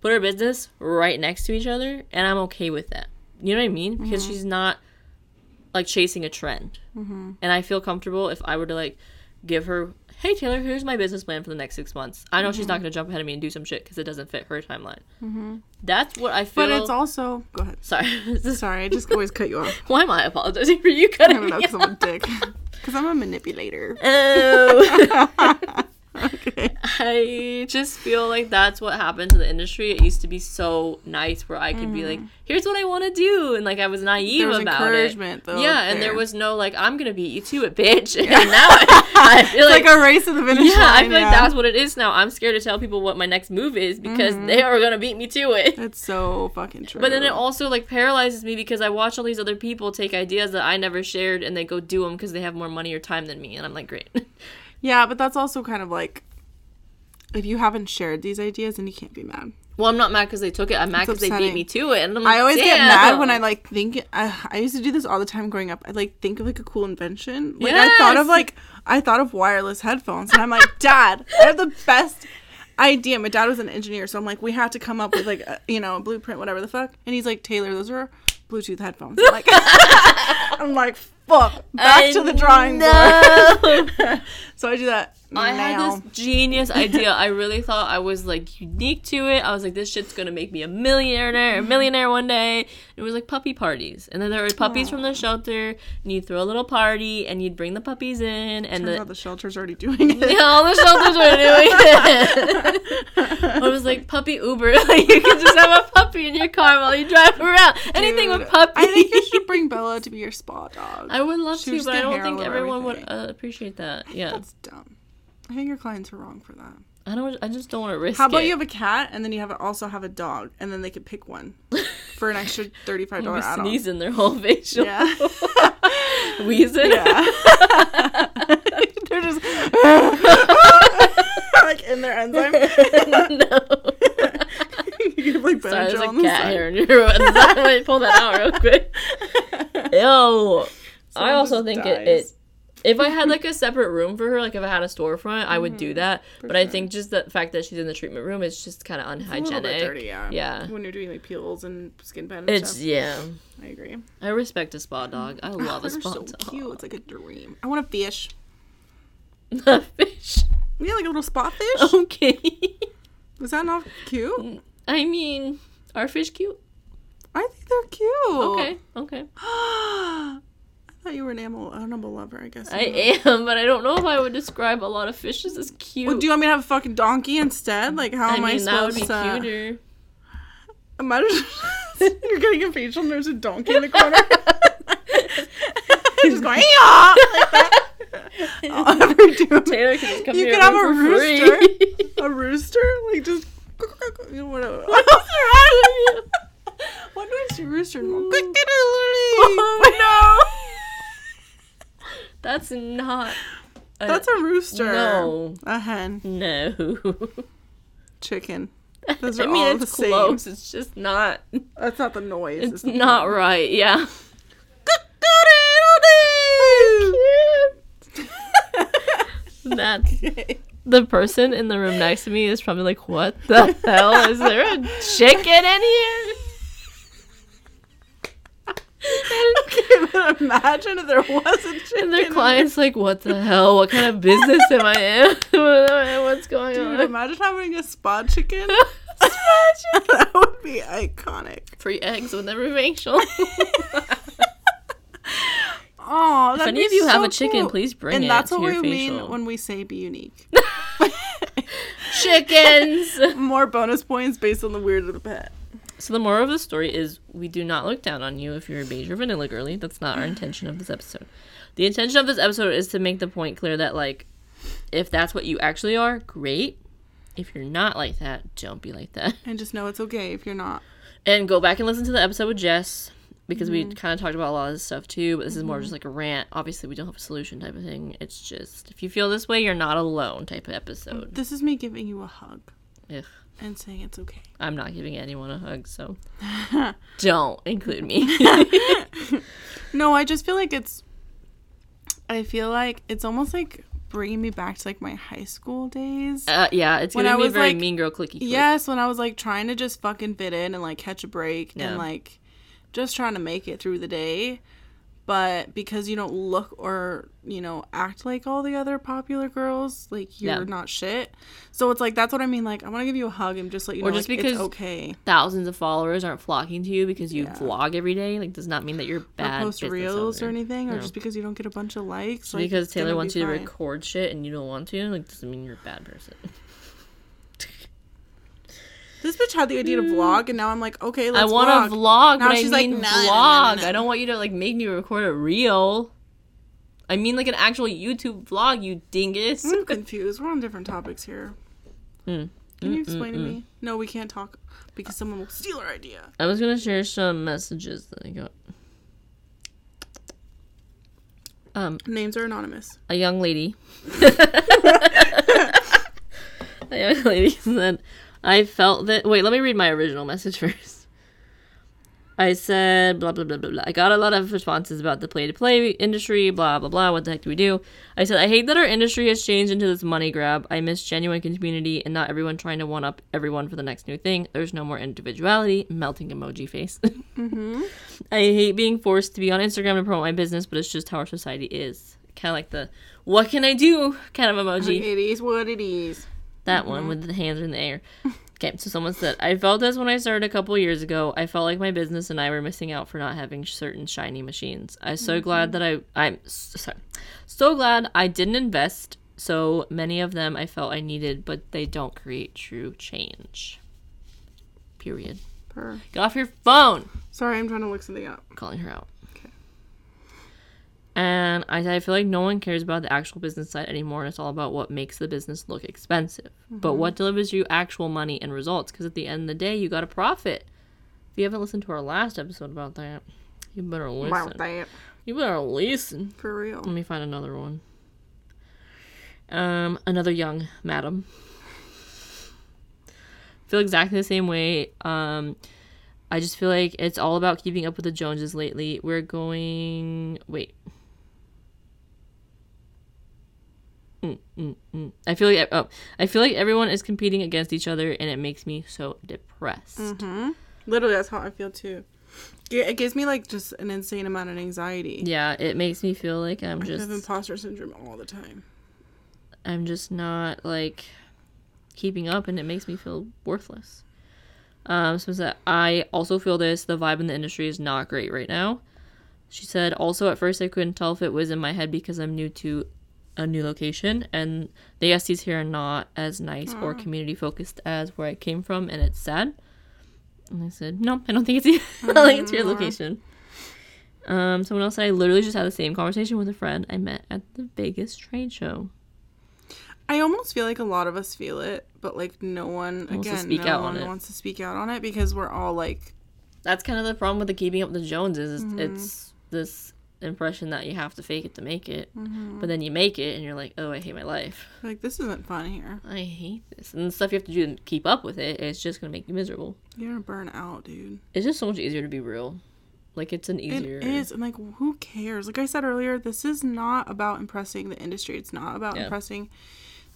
put our business right next to each other, and I'm okay with that. You know what I mean? Because Mm-hmm. she's not like chasing a trend, mm-hmm. and I feel comfortable if I were to like give her. Hey Taylor, here's my business plan for the next six months. I know she's Mm-hmm. not going to jump ahead of me and do some shit because it doesn't fit her timeline. That's what I feel. but it's also go ahead. sorry. [laughs] Sorry, I just always cut you off. [laughs] Why am I apologizing for you [laughs] I cutting don't know me because I'm a dick. Because I'm a manipulator. Oh. Okay. I just feel like that's what happened to the industry. It used to be so nice where I could be like, here's what I want to do. And like I was naive Mm-hmm. There was about encouragement, it. though, yeah, and there there. was no like, I'm going to beat you to it, bitch. [laughs] And now I, I [laughs] feel It's like. like a race to the finish yeah, I feel yeah. like that's what it is now. I'm scared to tell people what my next move is because Mm-hmm. they are going to beat me to it. That's so fucking true. But then it also like paralyzes me because I watch all these other people take ideas that I never shared and they go do them because they have more money or time than me, and I'm like, great. [laughs] yeah, but that's also kind of like if you haven't shared these ideas, then you can't be mad. well, I'm not mad because they took it. I'm mad because they beat me to it, and I'm like, I always get mad when I like think. I, I used to do this all the time growing up. I like think of like a cool invention. Like I thought of like I thought of wireless headphones, and I'm like, [laughs] Dad, I have the best idea. My dad was an engineer, so I'm like, we have to come up with like a, you know a blueprint, whatever the fuck. And he's like, Taylor, those are Bluetooth headphones. I'm like, [laughs] I'm like, fuck, back I to the drawing board. [laughs] so I do that. I now. had this genius idea. I [laughs] really thought I was like unique to it. I was like, this shit's gonna make me a millionaire, a millionaire one day. It was like puppy parties, and then there were puppies from the shelter, and you'd throw a little party, and you'd bring the puppies in, and Turns the the shelter's already doing it. yeah, all the shelters were doing it. [laughs] I was like puppy Uber. Like you can just have a puppy in your car while you drive around. Anything Dude, with puppy. I think you should bring Bella to be your spa dog. I would love She to, but I don't think everyone would uh, appreciate that. Yeah, That's dumb. I think your clients are wrong for that. I don't. I just don't want to risk. It. How about it. you have a cat and then you have also have a dog and then they could pick one [laughs] for an extra thirty five dollar Be add on. sneezing their whole facial. Yeah. [laughs] Wheezing. Yeah. [laughs] They're just like in their enzyme. no. you like Sorry, there's a cat hair in your pull that out real quick. Ew. I also think it, dies. it. If I had like a separate room for her, like if I had a storefront, I would do that. But I Mm-hmm. think just the fact that she's in the treatment room is just kind of unhygienic. dirty, yeah. Yeah. When you're doing like peels and skin pen and It's stuff. yeah. I agree. I respect a spa dog. I [laughs] love a spa so dog. cute. It's like a dream. I want a fish. [laughs] A fish. Yeah, like a little spot fish. [laughs] Okay. Is that not cute? I mean, are fish cute? I think they're cute. Okay. Okay. [gasps] I thought you were an animal, animal lover. I guess. I am, but I don't know if I would describe a lot of fishes as cute. Well, do you want me to have a fucking donkey instead? Like, how I am I mean, that would be to? cuter. Imagine [laughs] you're getting a facial and there's a donkey in the corner. He's [laughs] just going, yeah, like that. I'll [laughs] ever do. Taylor can just come You here could have a rooster. A rooster, like just. Whatever. What does your rooster? know? Oh, no. That's not. A, That's a rooster. No. A hen. no. [laughs] Chicken. Those I are mean, all it's the same. It's just not. That's not the noise. It's not right. Yeah. [laughs] That's the person in the room next to me is probably like, "What the hell? Is there a chicken in here?" Okay, but [laughs] imagine if there wasn't chicken. And their clients like, "What the hell? What kind of business am I in? [laughs] What's going. Dude, on?" imagine having a spot chicken. [laughs] that would be iconic. Free eggs with every facial. Oh, if any of you have a chicken, please bring and it that's to what we facial. mean when we say be unique. Chickens. More bonus points based on the weird of the pet. So the moral of the story is we do not look down on you if you're a beige or vanilla girly. That's not our intention of this episode. The intention of this episode is to make the point clear that like if that's what you actually are, great. If you're not like that, don't be like that. And just know it's okay if you're not. And go back and listen to the episode with Jess because Mm-hmm. we kind of talked about a lot of this stuff too, but this is more of just like a rant. Obviously, we don't have a solution type of thing. It's just if you feel this way, you're not alone type of episode. This is me giving you a hug Ugh. and saying it's okay. I'm not giving anyone a hug, so [laughs] don't include me. [laughs] No, I just feel like it's. I feel like it's almost like bringing me back to like my high school days. Uh, yeah, it's When gonna I be was, very like- mean girl clicky. click. Yes, when I was like trying to just fucking fit in and like catch a break Yeah. and like just trying to make it through the day. But because you don't look or, you know, act like all the other popular girls, like you're Yeah. not shit. So it's like that's what I mean. Like I want to give you a hug and just let you Or know just like, because it's okay. thousands of followers aren't flocking to you because you Yeah. vlog every day. Like, does not mean that you're Or bad. post business reels or owner. anything, or just because you don't get a bunch of likes. Like, because Taylor wants you to fine. record shit and you don't want to, like, doesn't mean you're a bad person. [laughs] This bitch had the idea to vlog, and now I'm like, okay, I let's want vlog. to vlog, Now but I she's like, mean "No, no, no, no, vlog. I don't want you to like make me record a reel. I mean, like an actual YouTube vlog, you dingus. I'm [laughs] confused. We're on different topics here. Hmm. Can you explain to me? No, we can't talk because someone will steal our idea. I was gonna share some messages that I got. Um, Names are anonymous. a young lady. [laughs] [laughs] a young lady said, I felt that. Wait, let me read my original message [laughs] first. I said, blah, blah, blah, blah, blah. I got a lot of responses about the play to play industry, blah, blah, blah. What the heck do we do? I said, I hate that our industry has changed into this money grab. I miss genuine community and not everyone trying to one up everyone for the next new thing. There's no more individuality. Melting emoji face. [laughs] Mm-hmm. I hate being forced to be on Instagram to promote my business, but it's just how our society is. Kind of like the what can I do kind of emoji. It is what it is. That one mm-hmm. with the hands in the air. Okay, so someone said, I felt this when I started a couple years ago. I felt like my business and I were missing out for not having certain shiny machines. I'm so mm-hmm. glad that I, I'm sorry, so glad I didn't invest. So many of them I felt I needed, but they don't create true change. Period. Per. Get off your phone. Sorry, I'm trying to look something up. calling her out. And I, I feel like no one cares about the actual business side anymore, and it's all about what makes the business look expensive. But what delivers you actual money and results? Because at the end of the day, you got to profit. If you haven't listened to our last episode about that, you better listen. that You better listen. for real. Let me find another one. Um, another young madam. Feel exactly the same way. Um, I just feel like it's all about keeping up with the Joneses lately. We're going. Wait. Mm, mm, mm. I feel like oh, I feel like everyone is competing against each other, and it makes me so depressed. Mm-hmm. Literally, that's how I feel too. It gives me like just an insane amount of anxiety. Yeah, it makes me feel like I'm I just have imposter syndrome all the time. I'm just not like keeping up and it makes me feel worthless. Um, so that I also feel this the vibe in the industry is not great right now. She said also at first I couldn't tell if it was in my head because I'm new to a new location and the SDs here are not as nice or community focused as where I came from and it's sad. And I said, No, I don't think it's [laughs] I don't think it's your location. Um, someone else said I literally just had the same conversation with a friend I met at the Vegas trade show. I almost feel like a lot of us feel it, but like no one Wants to again, speak no out on one it. wants to speak out on it because we're all like, That's kind of the problem with the keeping up with the Joneses. Mm-hmm. It's this impression that you have to fake it to make it, Mm-hmm. but then you make it and you're like, oh, I hate my life. like this isn't fun here. I hate this, and the stuff you have to do to keep up with it, it's just gonna make you miserable. You're gonna burn out, dude. It's just so much easier to be real. Like it's an easier. It is, and like, who cares? Like I said earlier, this is not about impressing the industry. It's not about Yeah. impressing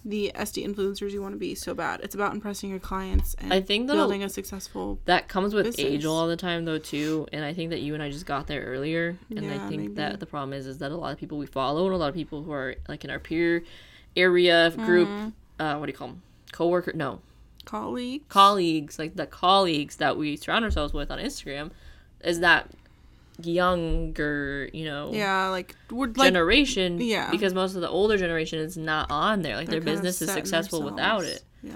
the SD influencers you want to be so bad. It's about impressing your clients and I think that'll- building a successful. That comes with age business. a lot of the time though too, and I think that you and I just got there earlier, and I think maybe. that the problem is is that a lot of people we follow and a lot of people who are like in our peer area group, Mm-hmm. uh, what do you call them? Coworker? No, colleague. colleagues, like the colleagues that we surround ourselves with on Instagram, is that younger, you know, Yeah, like we're like generation. yeah. because most of the older generation is not on there. Like they're their business is successful without it, Yeah,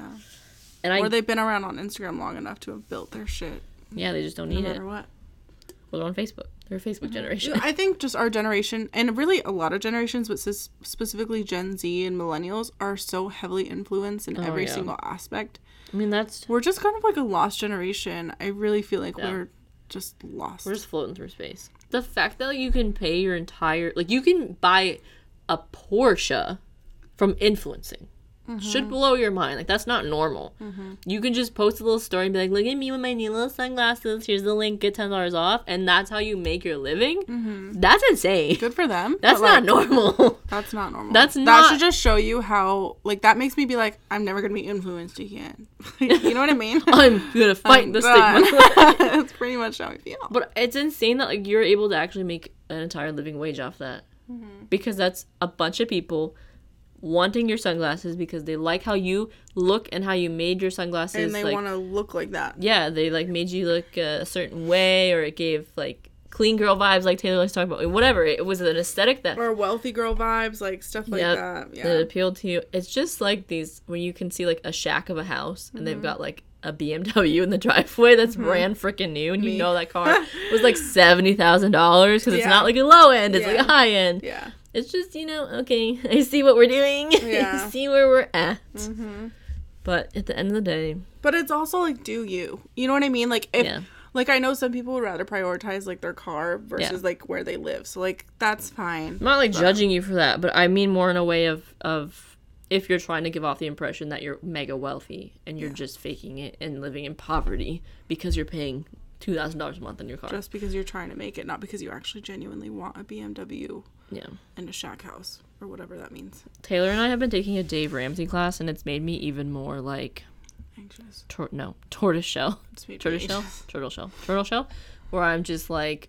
and I or they've been around on Instagram long enough to have built their shit. yeah they just don't No need it. matter what. Well, they're on Facebook. They're a Facebook mm-hmm. generation. I think [laughs] just our generation, and really a lot of generations, but specifically Gen Z and millennials, are so heavily influenced in Oh, every yeah. single aspect. I mean, that's We're just kind of like a lost generation. I really feel like Yeah. we're just lost. We're just floating through space. The fact that you can pay your entire like you can buy a Porsche from influencing Mm-hmm. should blow your mind. Like that's not normal. You can just post a little story and be like, "Look at me with my new little sunglasses. Here's the link. Get ten dollars off." And that's how you make your living. That's insane. Good for them. That's not like, normal. [laughs] That's not normal. That's That should just show you how. Like that makes me be like, I'm never gonna be influenced again. [laughs] you know what I [laughs] mean? I'm gonna fight I'm the done. stigma. That's pretty much how I feel. But it's insane that like you're able to actually make an entire living wage off that. Mm-hmm. Because that's a bunch of people wanting your sunglasses because they like how you look and how you made your sunglasses and they like want to look like that. yeah, they like made you look a certain way or it gave like clean girl vibes like Taylor likes to talk about. Whatever. It was an aesthetic that Or wealthy girl vibes, like stuff like Yep, that. Yeah. that appealed to you. It's just like these when you can see like a shack of a house and Mm-hmm. they've got like a BMW in the [laughs] driveway that's brand freaking new, and you know that car [laughs] was like seventy thousand dollars because it's not like a low end; it's like a high end. yeah. It's just you know, okay, [laughs] I see what we're doing, [laughs] Yeah. I see where we're at. hmm But at the end of the day, But it's also like, do you? You know what I mean? Like, if, Yeah. like I know some people would rather prioritize like their car versus Yeah. like where they live. So like that's fine. I'm not like judging you for that, but I mean more in a way of of if you're trying to give off the impression that you're mega wealthy and you're Yeah. just faking it and living in poverty because you're paying two thousand dollars a month on your car. Just because you're trying to make it, not because you actually genuinely want a BMW yeah. and a shack house or whatever that means. Taylor and I have been taking a Dave Ramsey class, and it's made me even more like Anxious. tor- no [laughs] tortoise shell, It's made me tortoise shell, anxious. [laughs] turtle shell, turtle shell, where I'm just like,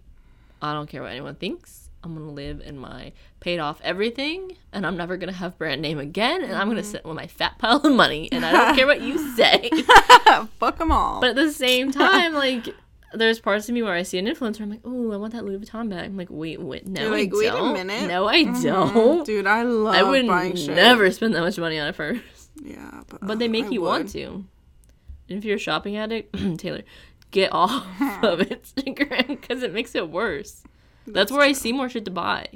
I don't care what anyone thinks. I'm gonna live in my paid off everything, and I'm never gonna have brand name again, and I'm gonna mm-hmm. sit with my fat pile of money, and I don't care what you [laughs] say. Fuck them all. But at the same time, like. There's parts of me where I see an influencer, I'm like, oh, I want that Louis Vuitton bag. I'm like, wait, wait, no, You're like, I wait a don't. minute. No, I Mhm. don't. Dude, I love I would buying shit. never spend that much money on it first. Yeah, but, But they make I you would. want to. And if you're a shopping addict, [clears throat] Taylor, get off [laughs] of Instagram because it makes it worse. That's, where I see more shit to buy.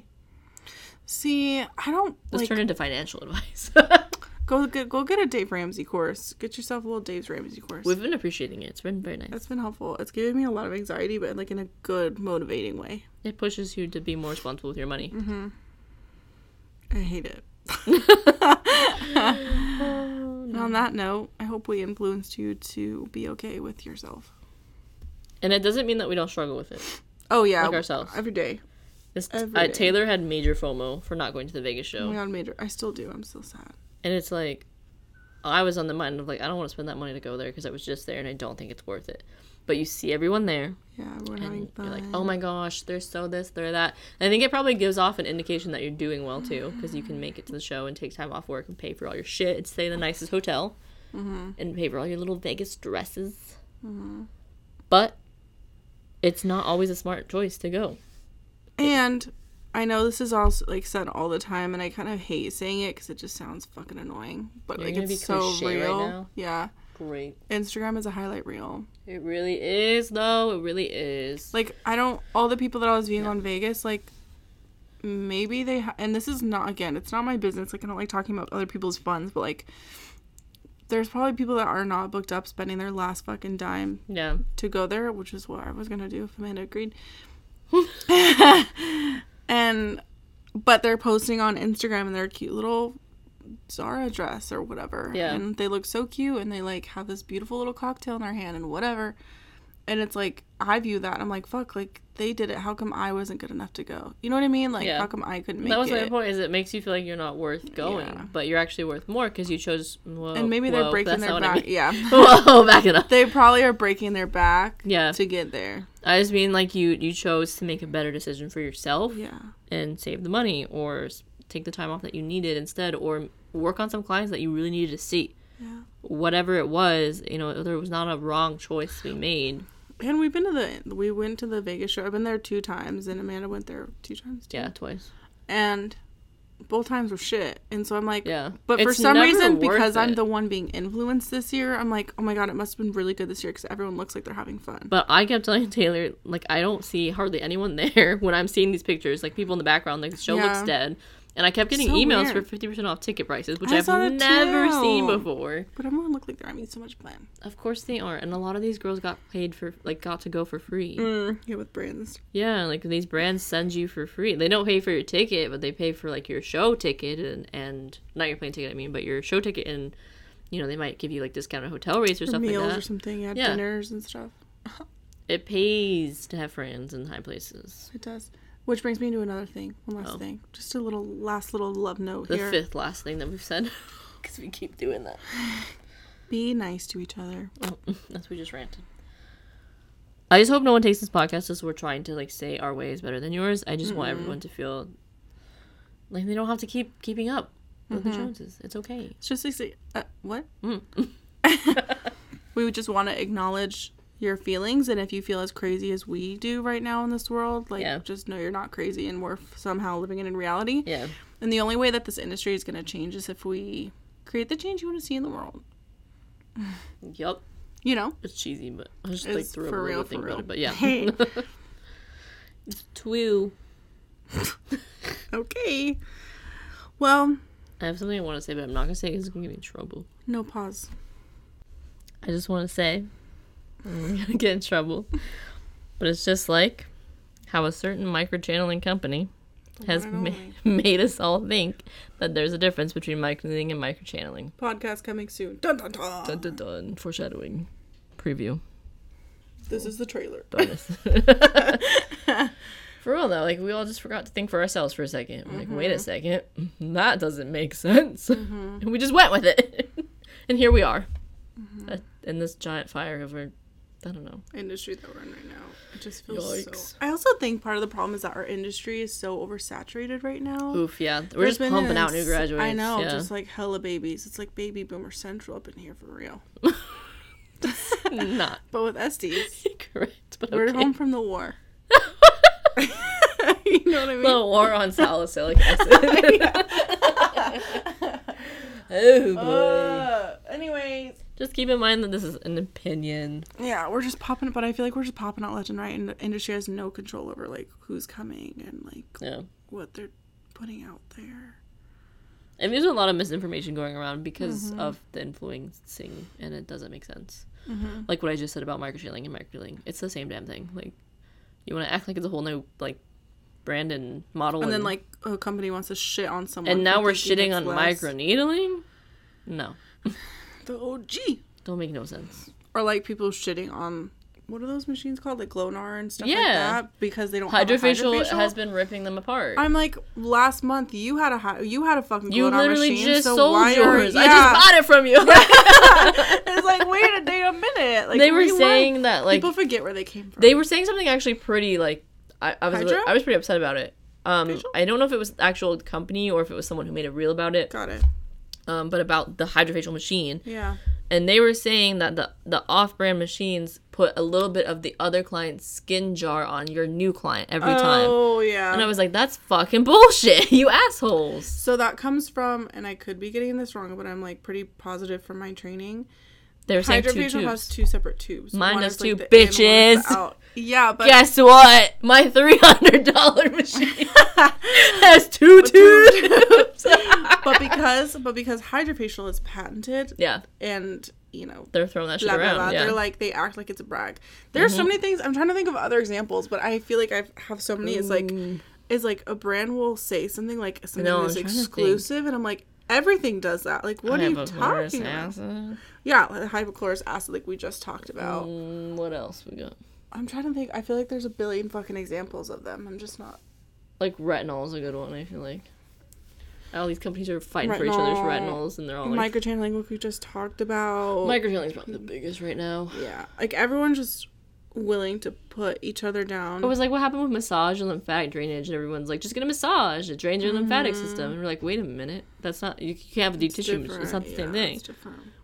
See, I don't Let's like turn into financial advice. [laughs] go get go get a Dave Ramsey course. Get yourself a little Dave Ramsey course. We've been appreciating it. It's been very nice. That's been helpful. It's given me a lot of anxiety, but like in a good, motivating way. It pushes you to be more responsible with your money. Mm-hmm. I hate it. And [laughs] [laughs] on that note, I hope we influenced you to be okay with yourself. And it doesn't mean that we don't struggle with it. Oh yeah, Like ourselves. every day. This, Every day. Taylor had major FOMO for not going to the Vegas show. Oh my god, major. I still do. I'm still sad. And it's like, I was on the mind of like, I don't want to spend that money to go there because I was just there and I don't think it's worth it. But you see everyone there Yeah, we're and you're like, oh my gosh, they're so this, they're that. And I think it probably gives off an indication that you're doing well too because you can make it to the show and take time off work and pay for all your shit and stay in the nicest hotel Mm-hmm. and pay for all your little Vegas dresses. But it's not always a smart choice to go. And I know this is also like said all the time, and I kind of hate saying it because it just sounds fucking annoying. But You're like it's be so right real. now? Yeah. great. Instagram is a highlight reel. It really is, though. It really is. Like I don't all the people that I was viewing on Vegas like maybe they ha- and this is not again it's not my business like I don't like talking about other people's funds but like there's probably people that are not booked up spending their last fucking dime yeah. to go there which is what I was gonna do if Amanda agreed [laughs] [laughs] and but they're posting on Instagram and their cute little Zara dress or whatever Yeah. and they look so cute and they like have this beautiful little cocktail in their hand and whatever and it's like I view that I'm like fuck like they did it how come I wasn't good enough to go you know what I mean like Yeah. how come I couldn't make it? That was it my point. Is it makes you feel like you're not worth going, Yeah. but you're actually worth more because you chose. Whoa, and maybe they're whoa, breaking their what I back mean. yeah [laughs] Whoa, back it up. they probably are breaking their back Yeah. to get there I just mean like you you chose to make a better decision for yourself yeah and save the money, or take the time off that you needed instead, or work on some clients that you really needed to see. yeah Whatever it was, you know, there was not a wrong choice to be made. And we've been to the we went to the Vegas show I've been there two times and Amanda went there two times too Yeah, twice. and both times were shit. And so I'm like, Yeah. But for It's some reason, because I'm the one being influenced this year, I'm like, oh my god, it must have been really good this year because everyone looks like they're having fun. But I kept telling [laughs] Taylor, like, I don't see hardly anyone [laughs] there when I'm seeing these pictures. Like, people in the background, like, the show looks dead. And I kept getting So emails weird. for 50% off ticket prices, which I I've never too. seen before. But everyone looked like they're having so much fun. Of course they are. And a lot of these girls got paid for, like, got to go for free. Mm, yeah, with brands. Yeah, like, these brands send you for free. They don't pay for your ticket, but they pay for, like, your show ticket and, and not your plane ticket, I mean, but your show ticket. And, you know, they might give you, like, discounted hotel rates or Or stuff meals like or something. Yeah, Yeah. dinners and stuff. [laughs] It pays to have friends in high places. It does. Which brings me to another thing. One last Oh. thing. Just a little last little love note The here. fifth last thing that we've said. [laughs] Because we keep doing that. [sighs] Be nice to each other. Oh, [laughs] that's we just ranted. I just hope no one takes this podcast as we're trying to like say our way is better than yours. I just want everyone to feel like they don't have to keep keeping up with the Joneses. It's okay. It's just like, uh, what? Mm. [laughs] we would just want to acknowledge your feelings, and if you feel as crazy as we do right now in this world, like Yeah. just know you're not crazy, and we're somehow living it in reality. Yeah. And the only way that this industry is going to change is if we create the change you want to see in the world. [laughs] yep You know, It's cheesy, but I just like threw for real, for real. it. But yeah. [laughs] Hey. [laughs] it's two. okay. Well, I have something I want to say, but I'm not gonna say because it's gonna give me trouble. no pause. I just want to say, I'm [laughs] gonna get in trouble, but it's just like how a certain microchanneling company has ma- [laughs] made us all think that there's a difference between microchanneling and microchanneling. Podcast coming soon. Dun dun dun. Dun dun dun. Foreshadowing. Preview. This is the trailer. Bonus. [laughs] for real though, like we all just forgot to think for ourselves for a 2nd Like, wait a second, that doesn't make sense, and we just went with it, and here we are, uh, in this giant fire over. I don't know. industry that we're in right now. It just feels Yikes. so. I also think part of the problem is that our industry is so oversaturated right now. Oof, yeah, we're There's just been pumping out new graduates. I know, yeah. just like hella babies. It's like baby boomer central up in here for real. [laughs] [laughs] not But with Esties, [laughs] correct, but we're okay. home from the war. you know what I mean? The war on salicylic acid. oh boy. Uh, anyways, Just keep in mind that this is an opinion. yeah, we're just popping, but I feel like we're just popping out left and right, and the industry has no control over like who's coming and like Yeah. what they're putting out there. And there's a lot of misinformation going around because Mm-hmm. of the influencing, and it doesn't make sense. Like what I just said about microchanneling and microchilling, it's the same damn thing. Like, you want to act like it's a whole new like brand and model, And then like a company wants to shit on someone, and now we're shitting on less. microneedling. No, [laughs] The OG, don't make no sense. or like people shitting on what are those machines called, like Glonar and stuff like that, because they don't have a Hydrafacial, hydrafacial has been ripping them apart. I'm like, last month you had a hy- you had a fucking you Glonar literally machine, just so sold why yours. Are, I just bought it from you. [laughs] [laughs] it's like wait a day a minute. Like they were saying that like people forget where they came from. they were saying something actually pretty like I, I was? I was pretty upset about it. Um, Facial? I don't know if it was the actual company or if it was someone who made a reel about it. got it. Um, but about the hydrafacial machine, Yeah. and they were saying that the the off-brand machines put a little bit of the other client's skin jar on your new client every time. Oh yeah. And I was like, that's fucking [laughs] bullshit, you assholes. So that comes from, and I could be getting this wrong, but I'm like pretty positive from my training They were saying two tubes. has two separate tubes. Mine One does like, two, the in, one is the bitches. Yeah, but Guess what? My three hundred dollar [laughs] machine has two two tubes. [laughs] but because but because hydrafacial is patented yeah, and you know they're throwing that shit blah, blah, around. blah, yeah. they're like they act like it's a brag. There are so mm-hmm. many things. I'm trying to think of other examples, but I feel like I have so many. It's like is like a brand will say something like something know, is I'm trying to think. exclusive, and I'm like everything does that. Like what are you talking about? Yeah, like hypochlorous acid, like we just talked about. Mm, what else we got? I'm trying to think. I feel like there's a billion fucking examples of them. I'm just not. Like retinol is a good one. I feel like all these companies are fighting for each other's retinols, and they're all like Microchanneling, like we just talked about. microneedling is probably the biggest right now. yeah, like everyone's just willing to put each other down. It was like what happened with massage and lymphatic drainage, and everyone's like, just get a massage. It drains your lymphatic Mm-hmm. system. And we're like, wait a minute, that's not. You can't have a deep It's tissue. different, It's not the yeah, same thing.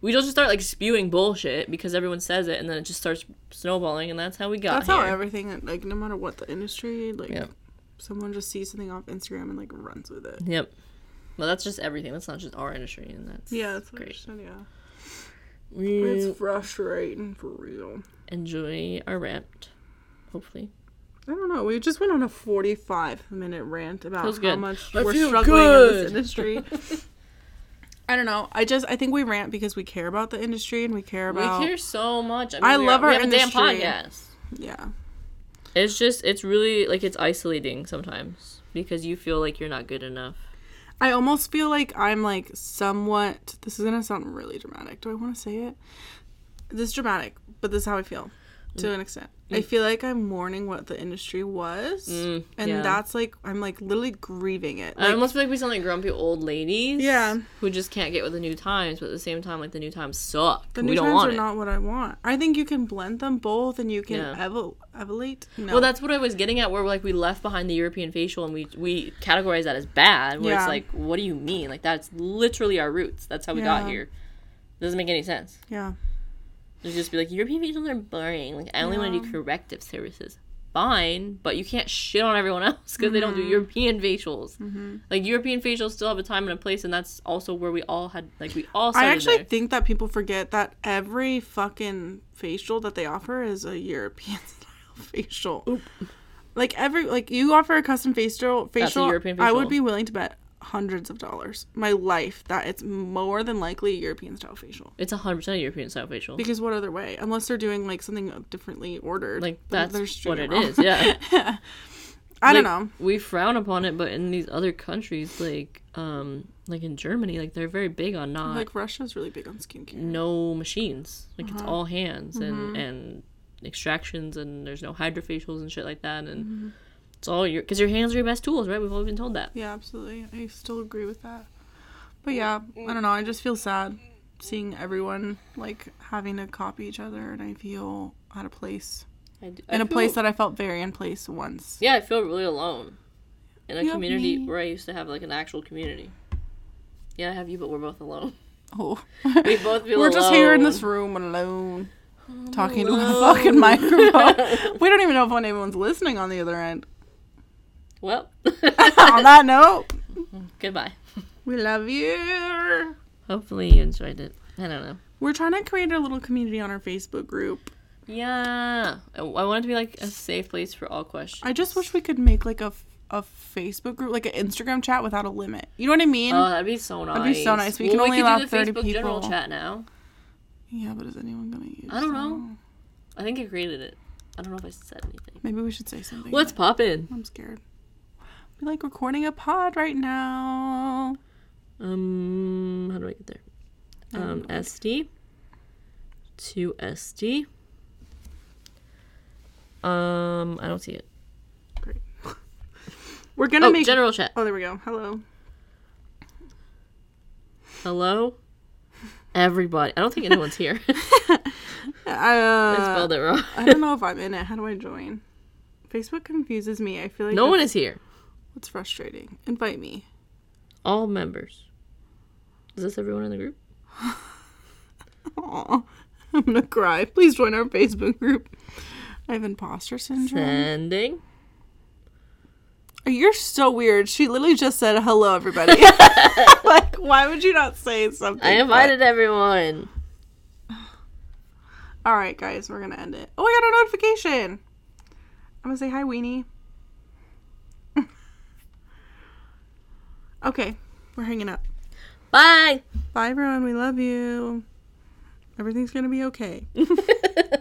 We just start like spewing bullshit because everyone says it, and then it just starts snowballing, and that's how we got That's here. how everything, like no matter what the industry, like Yep. someone just sees something off Instagram and like runs with it. Yep. Well, that's just everything. That's not just our industry, and that's Yeah, that's great. great. Yeah, We it's frustrating for real. Enjoy our rant. Hopefully, I don't know. We just went on a 45 minute rant about how much I we're feel struggling in this industry. [laughs] I don't know. I just I think we rant because we care about the industry and we care about we care so much. I, mean, I we love are, we our have a damn industry. podcast. yeah. It's just it's really like it's isolating sometimes because you feel like you're not good enough. I almost feel like I'm like somewhat. This is gonna sound really dramatic. Do I want to say it? This is dramatic, but this is how I feel to an extent. I feel like I'm mourning what the industry was, Mm, and yeah. that's like I'm like literally grieving it. I Like, almost feel like we sound like grumpy old ladies. Yeah. Who just can't get with the new times, but at the same time, like the new times suck. the we new don't times want are it. not what I want. I think you can blend them both, and you can Yeah. evo- evolate. No. Well, that's what I was getting at. Where like we left behind the European facial, and we we categorize that as bad. Where Yeah. it's like, what do you mean? Like that's literally our roots. That's how we got here. Doesn't make any sense. yeah. It's just be like European facials are boring. Like I only want to do corrective services. Fine, but you can't shit on everyone [laughs] else because they don't Mm-hmm. do European facials. Like European facials still have a time and a place, and that's also where we all had like we all. I actually there. think that people forget that every fucking facial that they offer is a European [laughs] style facial. Like every like you offer a custom facial facial, European facial. I would be willing to bet hundreds of dollars my life that it's more than likely a European style facial. It's a hundred percent a European style facial. Because what other way? Unless they're doing like something differently ordered. like that's what it wrong. is. [laughs] Yeah. I don't know. We frown upon it, but in these other countries, like um, like in Germany, like they're very big on not Like Russia's really big on skincare. no machines. Like Uh-huh. it's all hands and Mm-hmm. and extractions, and there's no hydrafacials and shit like that, and Mm-hmm. It's all your because your hands are your best tools, right? We've always been told that. Yeah, absolutely. I still agree with that. But yeah, I don't know. I just feel sad seeing everyone like having to copy each other, and I feel out of place I d- in a place that I felt very in place once. yeah, I feel really alone in a You community where I used to have like an actual community. Yeah, I have you, but we're both alone. Oh, [laughs] We both feel alone. [laughs] we're just here in this room alone, talking to a fucking microphone. [laughs] we don't even know if anyone's listening on the other end. Well, [laughs] on that note, [laughs] goodbye. we love you. Hopefully you enjoyed it. I don't know. We're trying to create a little community on our Facebook group. Yeah, I, want it to be like a safe place for all questions. I just wish we could make like a, a Facebook group, like an Instagram chat without a limit. You know what I mean? Oh, that'd be so nice. That'd be so nice. We Well, can only could allow 30 Facebook general chat now. yeah, but is anyone gonna use? it? I don't know. them? I think I created it. I don't know if I said anything. Maybe we should say something. What's poppin'? I'm scared. We like recording a pod right now. Um, how do I get there? Um, SD to SD. Um, I don't see it. Great. [laughs] We're gonna Oh, make. general chat. oh, there we go. Hello. Hello, everybody. I don't think anyone's here. [laughs] [laughs] I, I uh, spelled it wrong. I don't know if I'm in it. How do I join? Facebook confuses me. I feel like No one is here. What's frustrating. Invite me. All members. Is this everyone in the group? [laughs] Aw, I'm gonna cry. Please join our Facebook group. I have imposter syndrome. Sending. You're so weird. She literally just said hello, everybody. [laughs] [laughs] like, why would you not say something? I invited everyone. [sighs] All right, guys, we're gonna end it. Oh, I got a notification. I'm gonna say hi, Weenie. Okay, we're hanging up. Bye. Bye, everyone. We love you. Everything's gonna be okay. [laughs]